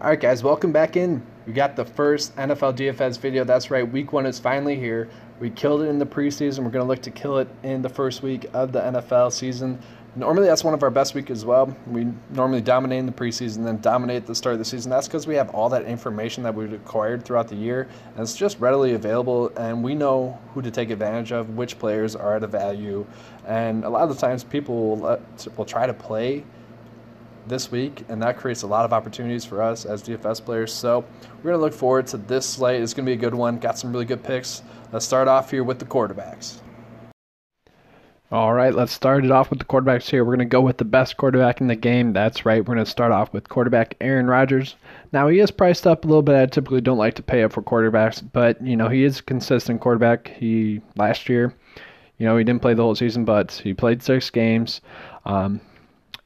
All right, guys, welcome back in. We got the first NFL DFS video. That's right, week one is finally here. We killed it in the preseason. We're going to look to kill it in the first week of the NFL season. Normally, that's one of our best weeks as well. We normally dominate in the preseason, then dominate at the start of the season. That's because we have all that information that we've acquired throughout the year, and it's just readily available. And we know who to take advantage of, which players are at a value, and a lot of the times people will, let, will try to play this week, and that creates a lot of opportunities for us as DFS players. So we're going to look forward to this slate. It's going to be a good one. Got some really good picks. Let's start off here with the quarterbacks. All right, let's start it off with the quarterbacks here. We're going to go with the best quarterback in the game. That's right. We're going to start off with quarterback Aaron Rodgers. Now, he is priced up a little bit. I typically don't like to pay up for quarterbacks, but, you know, he is a consistent quarterback. He, last year, you know, he didn't play the whole season, but he played six games. Um,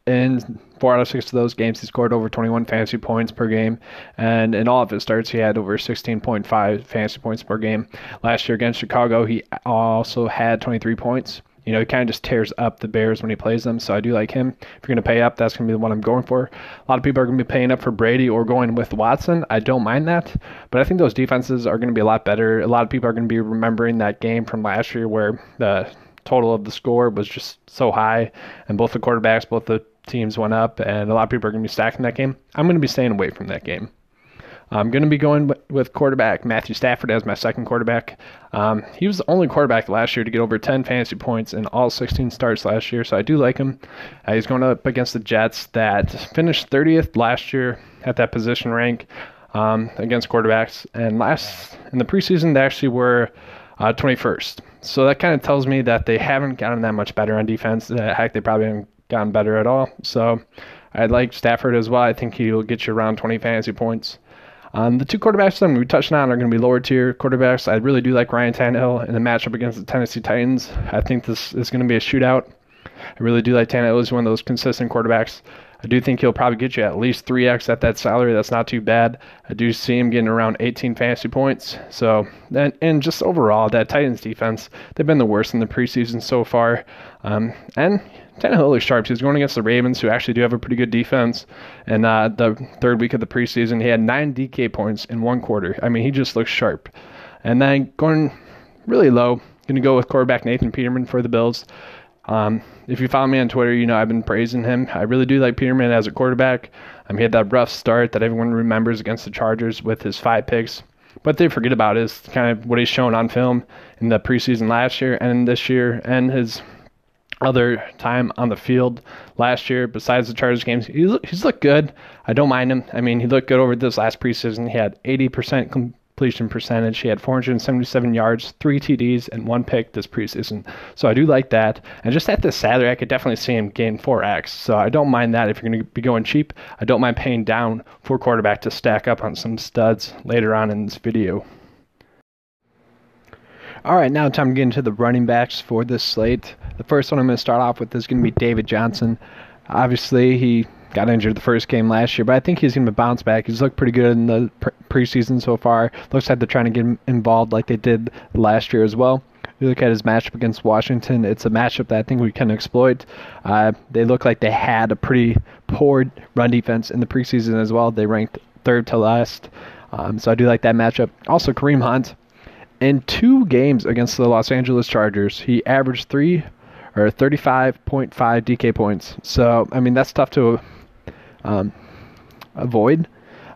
and four out of six of those games, he scored over 21 fantasy points per game. And in all of his starts, he had over 16.5 fantasy points per game. Last year against Chicago, he also had 23 points. You know, he kind of just tears up the Bears when he plays them. So I do like him. If you're going to pay up, that's going to be the one I'm going for. A lot of people are going to be paying up for Brady or going with Watson. I don't mind that. But I think those defenses are going to be a lot better. A lot of people are going to be remembering that game from last year where the total of the score was just so high and both the quarterbacks, both the teams went up, and a lot of people are going to be stacking that game. I'm going to be staying away from that game. I'm going to be going with quarterback Matthew Stafford as my second quarterback. Um, he was the only quarterback last year to get over 10 fantasy points in all 16 starts last year, so I do like him. Uh, he's going up against the Jets that finished 30th last year at that position rank um, against quarterbacks, and last in the preseason they actually were uh, 21st. So that kind of tells me that they haven't gotten that much better on defense. Heck, they probably haven't gotten better at all. So I like Stafford as well. I think he'll get you around 20 fantasy points. Um, the two quarterbacks that we touched on are going to be lower tier quarterbacks. I really do like Ryan Tannehill in the matchup against the Tennessee Titans. I think this is going to be a shootout. I really do like Tannehill. He's one of those consistent quarterbacks. I do think he'll probably get you at least 3x at that salary. That's not too bad. I do see him getting around 18 fantasy points. So, and, and just overall, that Titans defense, they've been the worst in the preseason so far. Um, and Tannehill looks sharp. He's going against the Ravens, who actually do have a pretty good defense. And uh, the third week of the preseason, he had nine DK points in one quarter. I mean, he just looks sharp. And then going really low, going to go with quarterback Nathan Peterman for the Bills. Um, if you follow me on Twitter, you know I've been praising him. I really do like Peterman as a quarterback. Um, he had that rough start that everyone remembers against the Chargers with his five picks. What they forget about is kind of what he's shown on film in the preseason last year and this year, and his other time on the field last year besides the Chargers games. He's, he's looked good. I don't mind him. I mean, he looked good over this last preseason. He had 80% completion percentage. He had 477 yards, three TDs, and one pick this preseason. So I do like that. And just at this salary, I could definitely see him gain 4x. So I don't mind that if you're going to be going cheap. I don't mind paying down for quarterback to stack up on some studs later on in this video. All right, now time to get into the running backs for this slate. The first one I'm going to start off with is going to be David Johnson. Obviously, he got injured the first game last year, but I think he's going to bounce back. He's looked pretty good in the preseason so far. Looks like they're trying to get him involved like they did last year as well. You look at his matchup against Washington, it's a matchup that I think we can exploit. Uh, they look like they had a pretty poor run defense in the preseason as well. They ranked third to last. Um, so I do like that matchup. Also, Kareem Hunt in two games against the Los Angeles Chargers, he averaged three or 35.5 DK points. So, I mean, that's tough to um, avoid.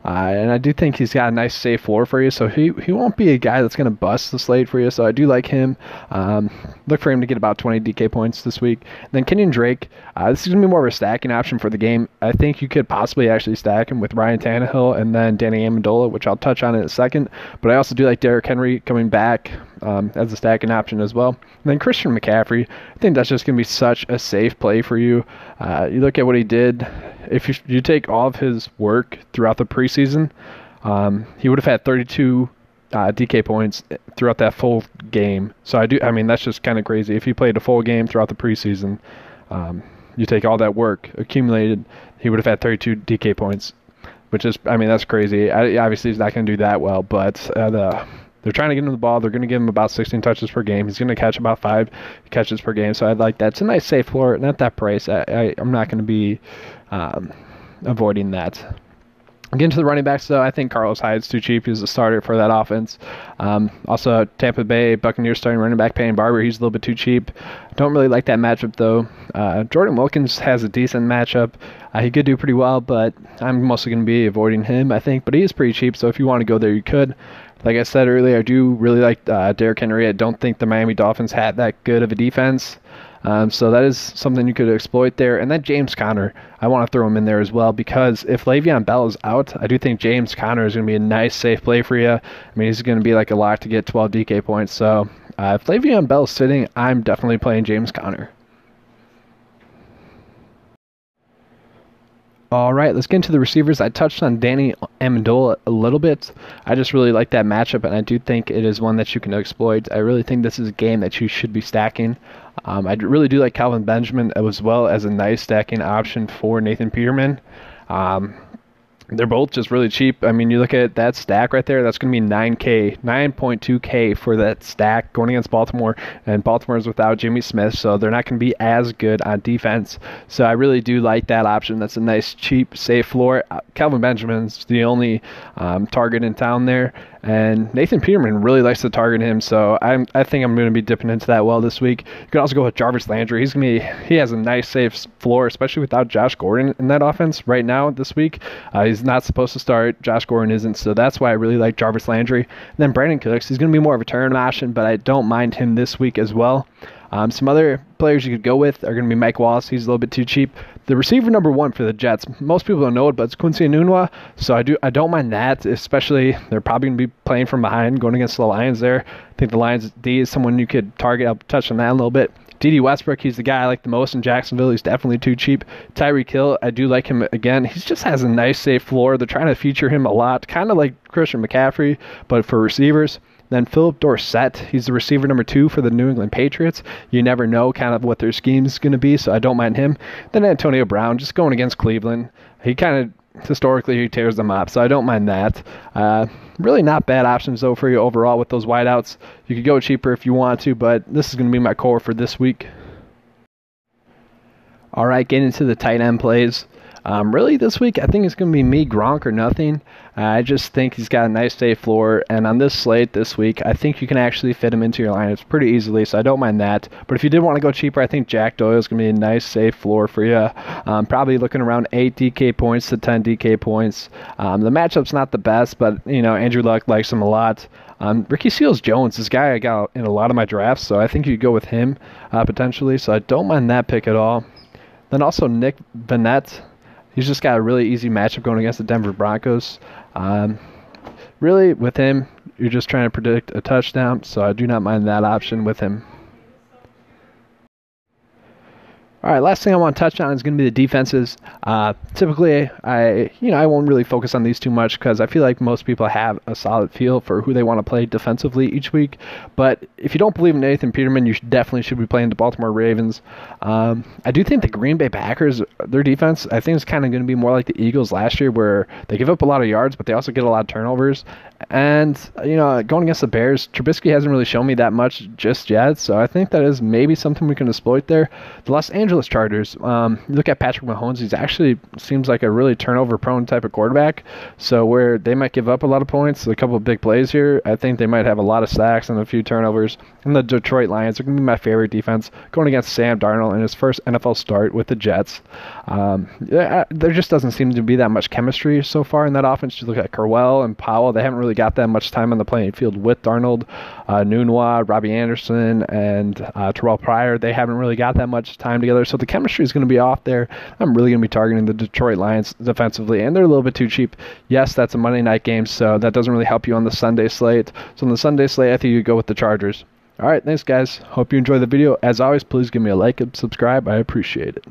Uh, and I do think he's got a nice safe floor for you, so he he won't be a guy that's going to bust the slate for you. So I do like him. Um, look for him to get about 20 DK points this week. And then Kenyan Drake, uh, this is going to be more of a stacking option for the game. I think you could possibly actually stack him with Ryan Tannehill and then Danny Amendola, which I'll touch on in a second. But I also do like Derrick Henry coming back um, as a stacking option as well. And then Christian McCaffrey, I think that's just going to be such a safe play for you. Uh, you look at what he did. If you, you take all of his work throughout the preseason, um, he would have had 32 uh, DK points throughout that full game. So I do. I mean, that's just kind of crazy. If he played a full game throughout the preseason, um, you take all that work accumulated, he would have had 32 DK points, which is. I mean, that's crazy. I, obviously, he's not going to do that well, but uh, the they're trying to get him the ball. They're going to give him about 16 touches per game. He's going to catch about five catches per game. So I'd like that. It's a nice safe floor. and at that price. I, I, am not going to be um, avoiding that. Getting to the running backs, though, I think Carlos Hyde's too cheap. He's a starter for that offense. Um, also, Tampa Bay Buccaneers starting running back Peyton Barber, he's a little bit too cheap. Don't really like that matchup, though. Uh, Jordan Wilkins has a decent matchup. Uh, he could do pretty well, but I'm mostly going to be avoiding him, I think. But he is pretty cheap, so if you want to go there, you could. Like I said earlier, I do really like uh, Derrick Henry. I don't think the Miami Dolphins had that good of a defense. Um, so that is something you could exploit there. And then James Conner, I want to throw him in there as well because if Le'Veon Bell is out, I do think James Conner is going to be a nice, safe play for you. I mean, he's going to be like a lock to get 12 DK points. So uh, if Le'Veon Bell is sitting, I'm definitely playing James Conner. All right, let's get into the receivers. I touched on Danny Amendola a little bit. I just really like that matchup, and I do think it is one that you can exploit. I really think this is a game that you should be stacking. Um, I really do like Kelvin Benjamin as well as a nice stacking option for Nathan Peterman. Um, they're both just really cheap. I mean, you look at that stack right there, that's going to be 9K, 9.2K for that stack going against Baltimore. And Baltimore's without Jimmy Smith, so they're not going to be as good on defense. So I really do like that option. That's a nice, cheap, safe floor. Uh, Kelvin Benjamin's the only um, target in town there. And Nathan Peterman really likes to target him, so I'm, I think I'm going to be dipping into that well this week. You could also go with Jarvis Landry. He's going to be he has a nice safe floor, especially without Josh Gordon in that offense right now this week. Uh, he's not supposed to start. Josh Gordon isn't, so that's why I really like Jarvis Landry. And then Brandin Cooks, he's going to be more of a turn option, but I don't mind him this week as well. Um, some other players you could go with are going to be Mike Wallace. He's a little bit too cheap. The receiver number one for the Jets. Most people don't know it, but it's Quincy Enunwa. So I do I don't mind that. Especially they're probably going to be playing from behind, going against the Lions. There, I think the Lions D is someone you could target. I'll touch on that a little bit. Dede Westbrook, he's the guy I like the most in Jacksonville. He's definitely too cheap. Tyreek Hill, I do like him again. He just has a nice, safe floor. They're trying to feature him a lot, kind of like Christian McCaffrey, but for receivers. Then Phillip Dorsett, he's the receiver number two for the New England Patriots. You never know kind of what their scheme is going to be, so I don't mind him. Then Antonio Brown, just going against Cleveland. He kind of historically he tears them up, so I don't mind that. Uh, really not bad options though for you overall with those wideouts. You could go cheaper if you want to, but this is going to be my core for this week. All right, getting into the tight end plays. Um, really, this week, I think it's going to be me, Gronk, or nothing. I just think he's got a nice safe floor. And on this slate this week, I think you can actually fit him into your lineups pretty easily, so I don't mind that. But if you did want to go cheaper, I think Jack Doyle is going to be a nice safe floor for you. Um, probably looking around 8 DK points to 10 DK points. Um, the matchup's not the best, but, you know, Andrew Luck likes him a lot. Um, Ricky Seals Jones, this guy I got in a lot of my drafts, so I think you go with him uh, potentially. So I don't mind that pick at all. Then also Nick Vannett he's just got a really easy matchup going against the Denver Broncos. Um, really, with him, you're just trying to predict a touchdown, so I do not mind that option with him. All right, last thing I want to touch on is going to be the defenses. Uh, typically, I you know I won't really focus on these too much because I feel like most people have a solid feel for who they want to play defensively each week. But if you don't believe in Nathan Peterman, you should definitely should be playing the Baltimore Ravens. Um, I do think the Green Bay Packers, their defense, I think is kind of going to be more like the Eagles last year, where they give up a lot of yards, but they also get a lot of turnovers. And you know, going against the Bears, Trubisky hasn't really shown me that much just yet, so I think that is maybe something we can exploit there. The Los Angeles Angeles Chargers. Um, look at Patrick Mahomes; he's actually seems like a really turnover-prone type of quarterback. So where they might give up a lot of points, a couple of big plays here, I think they might have a lot of sacks and a few turnovers. And the Detroit Lions are going to be my favorite defense, going against Sam Darnold in his first NFL start with the Jets. Um, there just doesn't seem to be that much chemistry so far in that offense. You look at Crowell and Powell; they haven't really got that much time on the playing field with Darnold, uh, Enunwa, Robbie Anderson, and uh, Terrell Pryor. They haven't really got that much time together so the chemistry is going to be off there. I'm really going to be targeting the Detroit Lions defensively, and they're a little bit too cheap. Yes, that's a Monday night game, so that doesn't really help you on the Sunday slate. So on the Sunday slate, I think you go with the Chargers. All right, thanks, guys. Hope you enjoy the video. As always, please give me a like and subscribe. I appreciate it.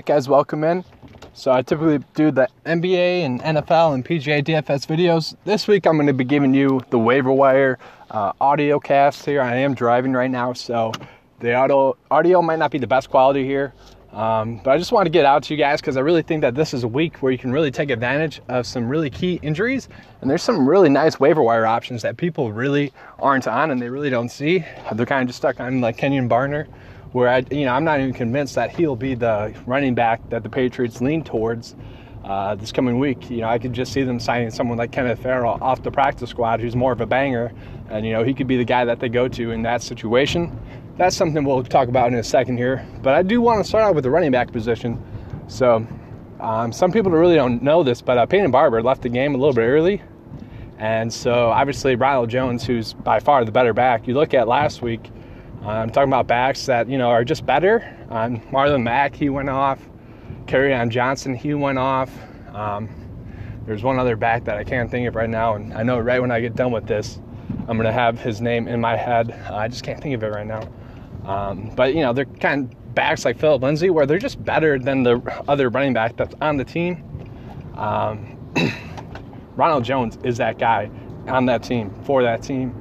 Right, guys, welcome in. So I typically do the NBA and NFL and PGA DFS videos. This week I'm going to be giving you the waiver wire uh, audio cast here. I am driving right now, so the audio audio might not be the best quality here. Um, but I just want to get out to you guys because I really think that this is a week where you can really take advantage of some really key injuries. And there's some really nice waiver wire options that people really aren't on and they really don't see. They're kind of just stuck on like Kenjon Barner, where I, you know, I'm not even convinced that he'll be the running back that the Patriots lean towards uh, this coming week. You know, I could just see them signing someone like Kenneth Farrow off the practice squad, who's more of a banger, and you know he could be the guy that they go to in that situation that's something we'll talk about in a second here. But I do want to start out with the running back position. So, um, some people really don't know this, but uh, Peyton Barber left the game a little bit early. And so, obviously, Ronald Jones, who's by far the better back, you look at last week, I'm talking about backs that, you know, are just better. Um, Marlon Mack, he went off. Kerryon Johnson, he went off. Um, there's one other back that I can't think of right now, and I know right when I get done with this, I'm to have his name in my head. Uh, I just can't think of it right now. Um, but you know, they're kind of backs like Phillip Lindsay, where they're just better than the other running back that's on the team. Um, Ronald Jones is that guy on that team for that team.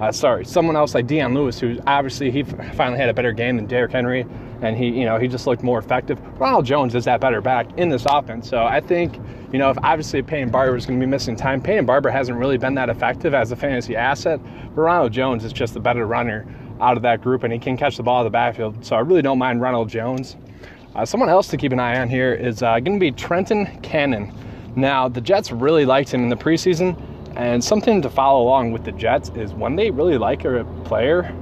Uh, sorry, someone else like Dion Lewis, who obviously he finally had a better game than Derrick Henry, and he, you know, he just looked more effective. Ronald Jones is that better back in this offense, so I think, you know, if obviously Peyton Barber is going to be missing time, Peyton Barber hasn't really been that effective as a fantasy asset, but Ronald Jones is just the better runner out of that group, and he can catch the ball in the backfield. So I really don't mind Ronald Jones. Uh, someone else to keep an eye on here is uh, going to be Trenton Cannon. Now, the Jets really liked him in the preseason, and something to follow along with the Jets is when they really like a player,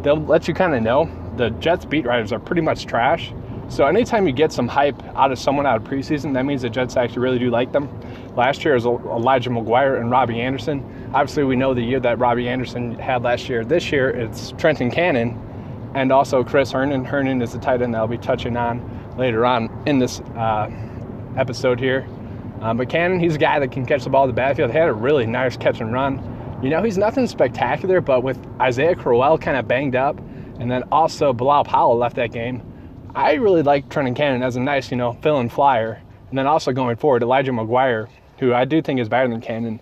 they'll let you kind of know. The Jets beat writers are pretty much trash. So anytime you get some hype out of someone out of preseason, that means the Jets actually really do like them. Last year was Elijah McGuire and Robbie Anderson. Obviously, we know the year that Robbie Anderson had last year. This year, it's Trenton Cannon and also Chris Herndon. Herndon is the tight end that I'll be touching on later on in this uh, episode here. Um, but Cannon, he's a guy that can catch the ball in the backfield. He had a really nice catch and run. You know, he's nothing spectacular, but with Isaiah Crowell kind of banged up, and then also Bilal Powell left that game, I really like Trenton Cannon as a nice, you know, fill-in flyer. And then also going forward, Elijah McGuire, who I do think is better than Cannon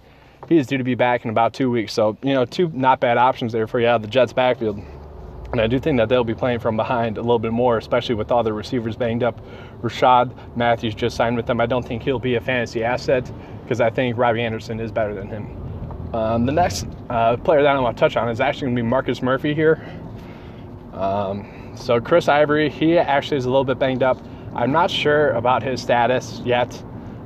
he is due to be back in about two weeks. So, you know, two not bad options there for you out of the Jets backfield. And I do think that they'll be playing from behind a little bit more, especially with all the receivers banged up. Rishard Matthews just signed with them. I don't think he'll be a fantasy asset because I think Robbie Anderson is better than him. Um, the next uh, player that I want to touch on is actually going to be Marcus Murphy here. Um, so Chris Ivory, he actually is a little bit banged up. I'm not sure about his status yet.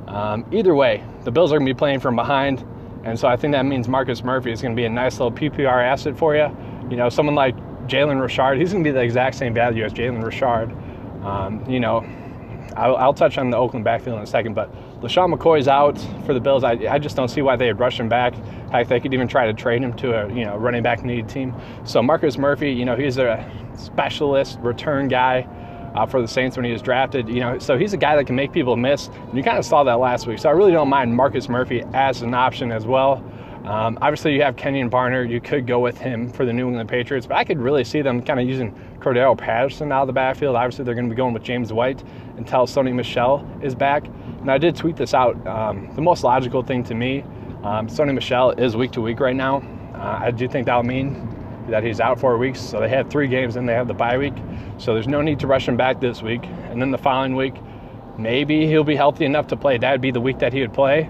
Um, either way, the Bills are going to be playing from behind. And so I think that means Marcus Murphy is going to be a nice little PPR asset for you. You know, someone like Jalen Richard, he's going to be the exact same value as Jalen Richard. Um, you know, I'll, I'll, touch on the Oakland backfield in a second, but LeSean McCoy's out for the Bills. I, I just don't see why they'd rush him back. Heck, they could even try to trade him to a you know running back needed team. So Marcus Murphy, you know, he's a specialist return guy uh, for the Saints when he was drafted. You know, so he's a guy that can make people miss. And you kind of saw that last week. So I really don't mind Marcus Murphy as an option as well. Um, obviously, you have Kenjon Barner. You could go with him for the New England Patriots, but I could really see them kind of using Cordarrelle Patterson out of the backfield. Obviously, they're going to be going with James White until Sony Michel is back. And I did tweet this out. Um, the most logical thing to me, um, Sony Michel is week to week right now. Uh, I do think that'll mean that he's out four weeks. So they had three games, and they have the bye week. So there's no need to rush him back this week. And then the following week, maybe he'll be healthy enough to play. That would be the week that he would play.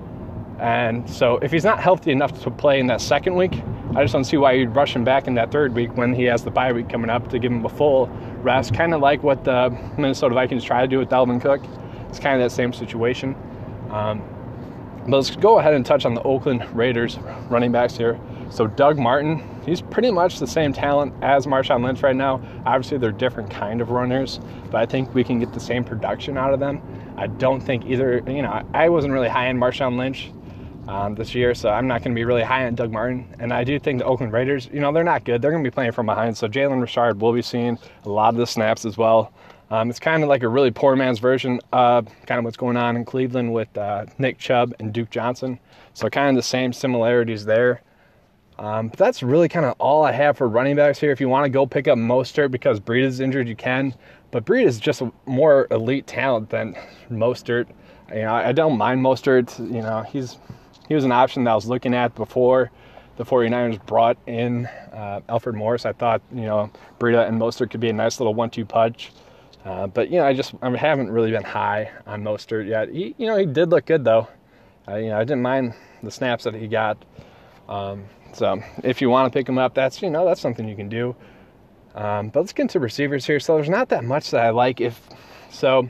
And so if he's not healthy enough to play in that second week, I just don't see why you'd rush him back in that third week when he has the bye week coming up to give him a full rest. Kind of like what the Minnesota Vikings try to do with Dalvin Cook. It's kind of that same situation. Um, but let's go ahead and touch on the Oakland Raiders running backs here. So Doug Martin, he's pretty much the same talent as Marshawn Lynch right now. Obviously, they're different kind of runners, but I think we can get the same production out of them. I don't think either. You know, I wasn't really high on Marshawn Lynch um, this year, so I'm not going to be really high on Doug Martin. And I do think the Oakland Raiders, you know, they're not good. They're going to be playing from behind. So Jalen Richard will be seeing a lot of the snaps as well. Um, it's kind of like a really poor man's version of kind of what's going on in Cleveland with uh, Nick Chubb and Duke Johnson. So kind of the same similarities there. Um, but that's really kind of all I have for running backs here. If you want to go pick up Mostert because Breida is injured, you can. But Breida is just a more elite talent than Mostert. You know, I don't mind Mostert. You know, he's he was an option that I was looking at before the 49ers brought in uh, Alfred Morris. I thought, you know, Breida and Mostert could be a nice little one-two punch. Uh, but you know, I just I haven't really been high on Mostert yet. He, you know, he did look good though. Uh, you know, I didn't mind the snaps that he got. Um, so if you want to pick him up, that's you know that's something you can do. Um, but let's get into receivers here. So there's not that much that I like. If so,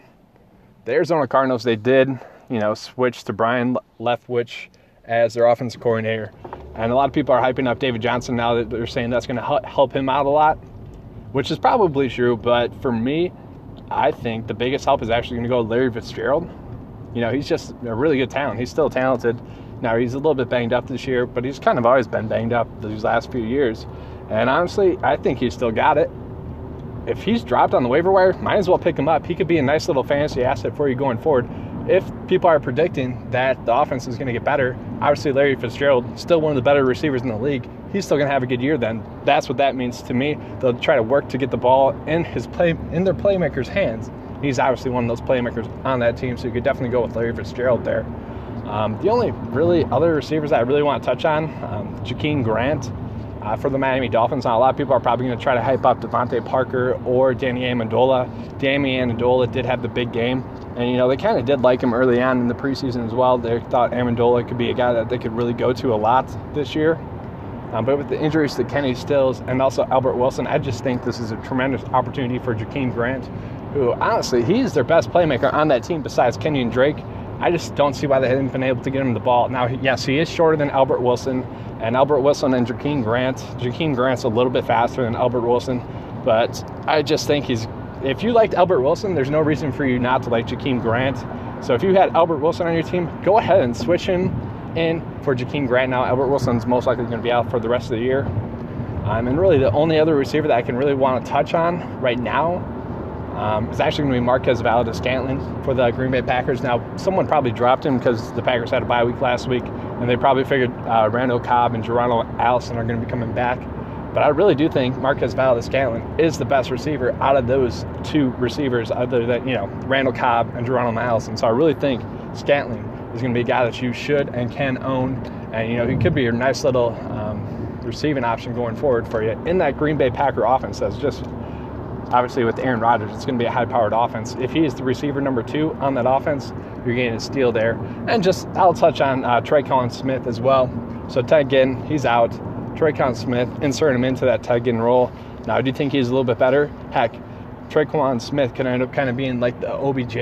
the Arizona Cardinals they did you know switch to Byron Leftwich as their offensive coordinator, and a lot of people are hyping up David Johnson now that they're saying that's going to help him out a lot, which is probably true. But for me, I think the biggest help is actually going to go Larry Fitzgerald. You know, he's just a really good talent. He's still talented. Now he's a little bit banged up this year, but he's kind of always been banged up these last few years. And honestly, I think he's still got it. If he's dropped on the waiver wire, might as well pick him up. He could be a nice little fantasy asset for you going forward. If people are predicting that the offense is going to get better, obviously Larry Fitzgerald, is still one of the better receivers in the league, he's still going to have a good year. Then that's what that means to me. They'll try to work to get the ball in his play in their playmakers' hands. He's obviously one of those playmakers on that team, so you could definitely go with Larry Fitzgerald there. Um, the only really other receivers I really want to touch on, um, Jakeem Grant uh, for the Miami Dolphins. Now, a lot of people are probably going to try to hype up DeVante Parker or Danny Amendola. Danny Amendola did have the big game, and you know they kind of did like him early on in the preseason as well. They thought Amendola could be a guy that they could really go to a lot this year. Um, but with the injuries to Kenny Stills and also Albert Wilson, I just think this is a tremendous opportunity for Jakeem Grant, who honestly he's their best playmaker on that team besides Kenyan Drake. I just don't see why they haven't been able to get him the ball. Now, yes, he is shorter than Albert Wilson, and Albert Wilson and Jakeem Grant. Jakeem Grant's a little bit faster than Albert Wilson, but I just think he's. If you liked Albert Wilson, there's no reason for you not to like Jakeem Grant. So if you had Albert Wilson on your team, go ahead and switch him in for Jakeem Grant. Now, Albert Wilson's most likely going to be out for the rest of the year. Um, and really, the only other receiver that I can really want to touch on right now um, it's actually going to be Marquez Valdes Scantling for the Green Bay Packers. Now, someone probably dropped him because the Packers had a bye week last week, and they probably figured uh, Randall Cobb and Geronimo Allison are going to be coming back. But I really do think Marquez Valdes-Scantling is the best receiver out of those two receivers, other than you know Randall Cobb and Geronimo Allison. So I really think Scantling is going to be a guy that you should and can own, and you know he could be a nice little um, receiving option going forward for you in that Green Bay Packer offense that's just obviously with Aaron Rodgers, it's going to be a high-powered offense. If he is the receiver number two on that offense, you're getting a steal there. And just I'll touch on uh, Tre'Quan Smith as well. So Ted Ginn, he's out. Tre'Quan Smith, insert him into that Ted Ginn role. Now, do you think he's a little bit better? Heck, Tre'Quan Smith can end up kind of being like the OBJ.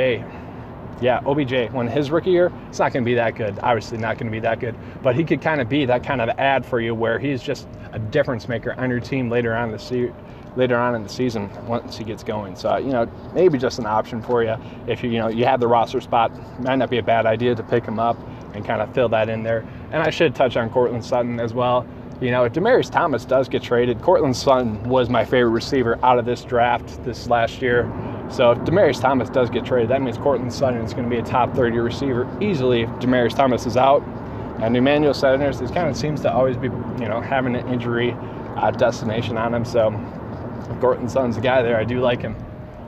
Yeah, OBJ. When his rookie year, it's not going to be that good. Obviously, not going to be that good. But he could kind of be that kind of ad for you where he's just a difference maker on your team later on the season later on in the season once he gets going. So you know maybe just an option for you if you you know you have the roster spot. Might not be a bad idea to pick him up and kind of fill that in there. And I should touch on Courtland Sutton as well. You know, if Demaryius Thomas does get traded, Courtland Sutton was my favorite receiver out of this draft this last year. So if Demaryius Thomas does get traded, that means Courtland Sutton is going to be a top 30 receiver easily if Demaryius Thomas is out. And Emmanuel Sanders, this kind of seems to always be, you know, having an injury uh, destination on him. So Courtland Sutton's the guy there. I do like him.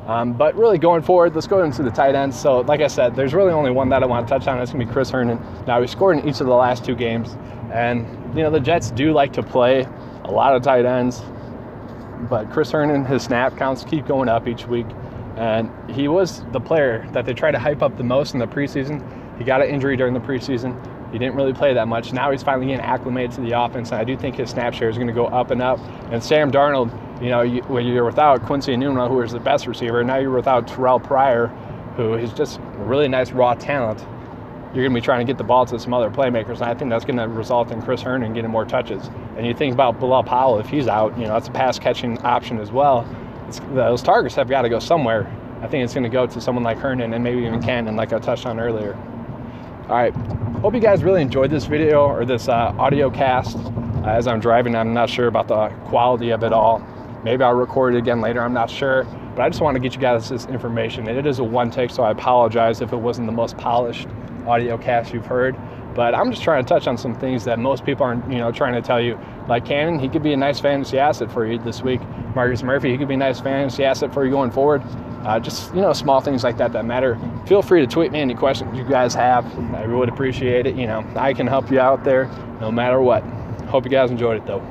Um, but really going forward, let's go into the tight ends. So, like I said, there's really only one that I want to touch on. It's going to be Chris Herndon. Now, he scored in each of the last two games. And, you know, the Jets do like to play a lot of tight ends. But Chris Herndon, his snap counts keep going up each week. And he was the player that they tried to hype up the most in the preseason. He got an injury during the preseason. He didn't really play that much. Now he's finally getting acclimated to the offense, and I do think his snap share is going to go up and up. And Sam Darnold, you know, you, when you're without Quincy Enunwa, who is the best receiver, now you're without Terrell Pryor, who is just a really nice raw talent. You're going to be trying to get the ball to some other playmakers, and I think that's going to result in Chris Herndon getting more touches. And you think about Bilal Powell, if he's out, you know, that's a pass catching option as well. It's, those targets have got to go somewhere. I think it's going to go to someone like Herndon and maybe even Cannon, like I touched on earlier. All right. Hope you guys really enjoyed this video or this uh, audio cast. Uh, as I'm driving, I'm not sure about the quality of it all. Maybe I'll record it again later, I'm not sure. But I just want to get you guys this information. And it is a one take, so I apologize if it wasn't the most polished audio cast you've heard. But I'm just trying to touch on some things that most people aren't, you know, trying to tell you. Like Cannon, he could be a nice fantasy asset for you this week. Marcus Murphy, he could be a nice fantasy asset for you going forward. Uh, just you know, small things like that that matter. Feel free to tweet me any questions you guys have. I would appreciate it. You know, I can help you out there no matter what. Hope you guys enjoyed it though.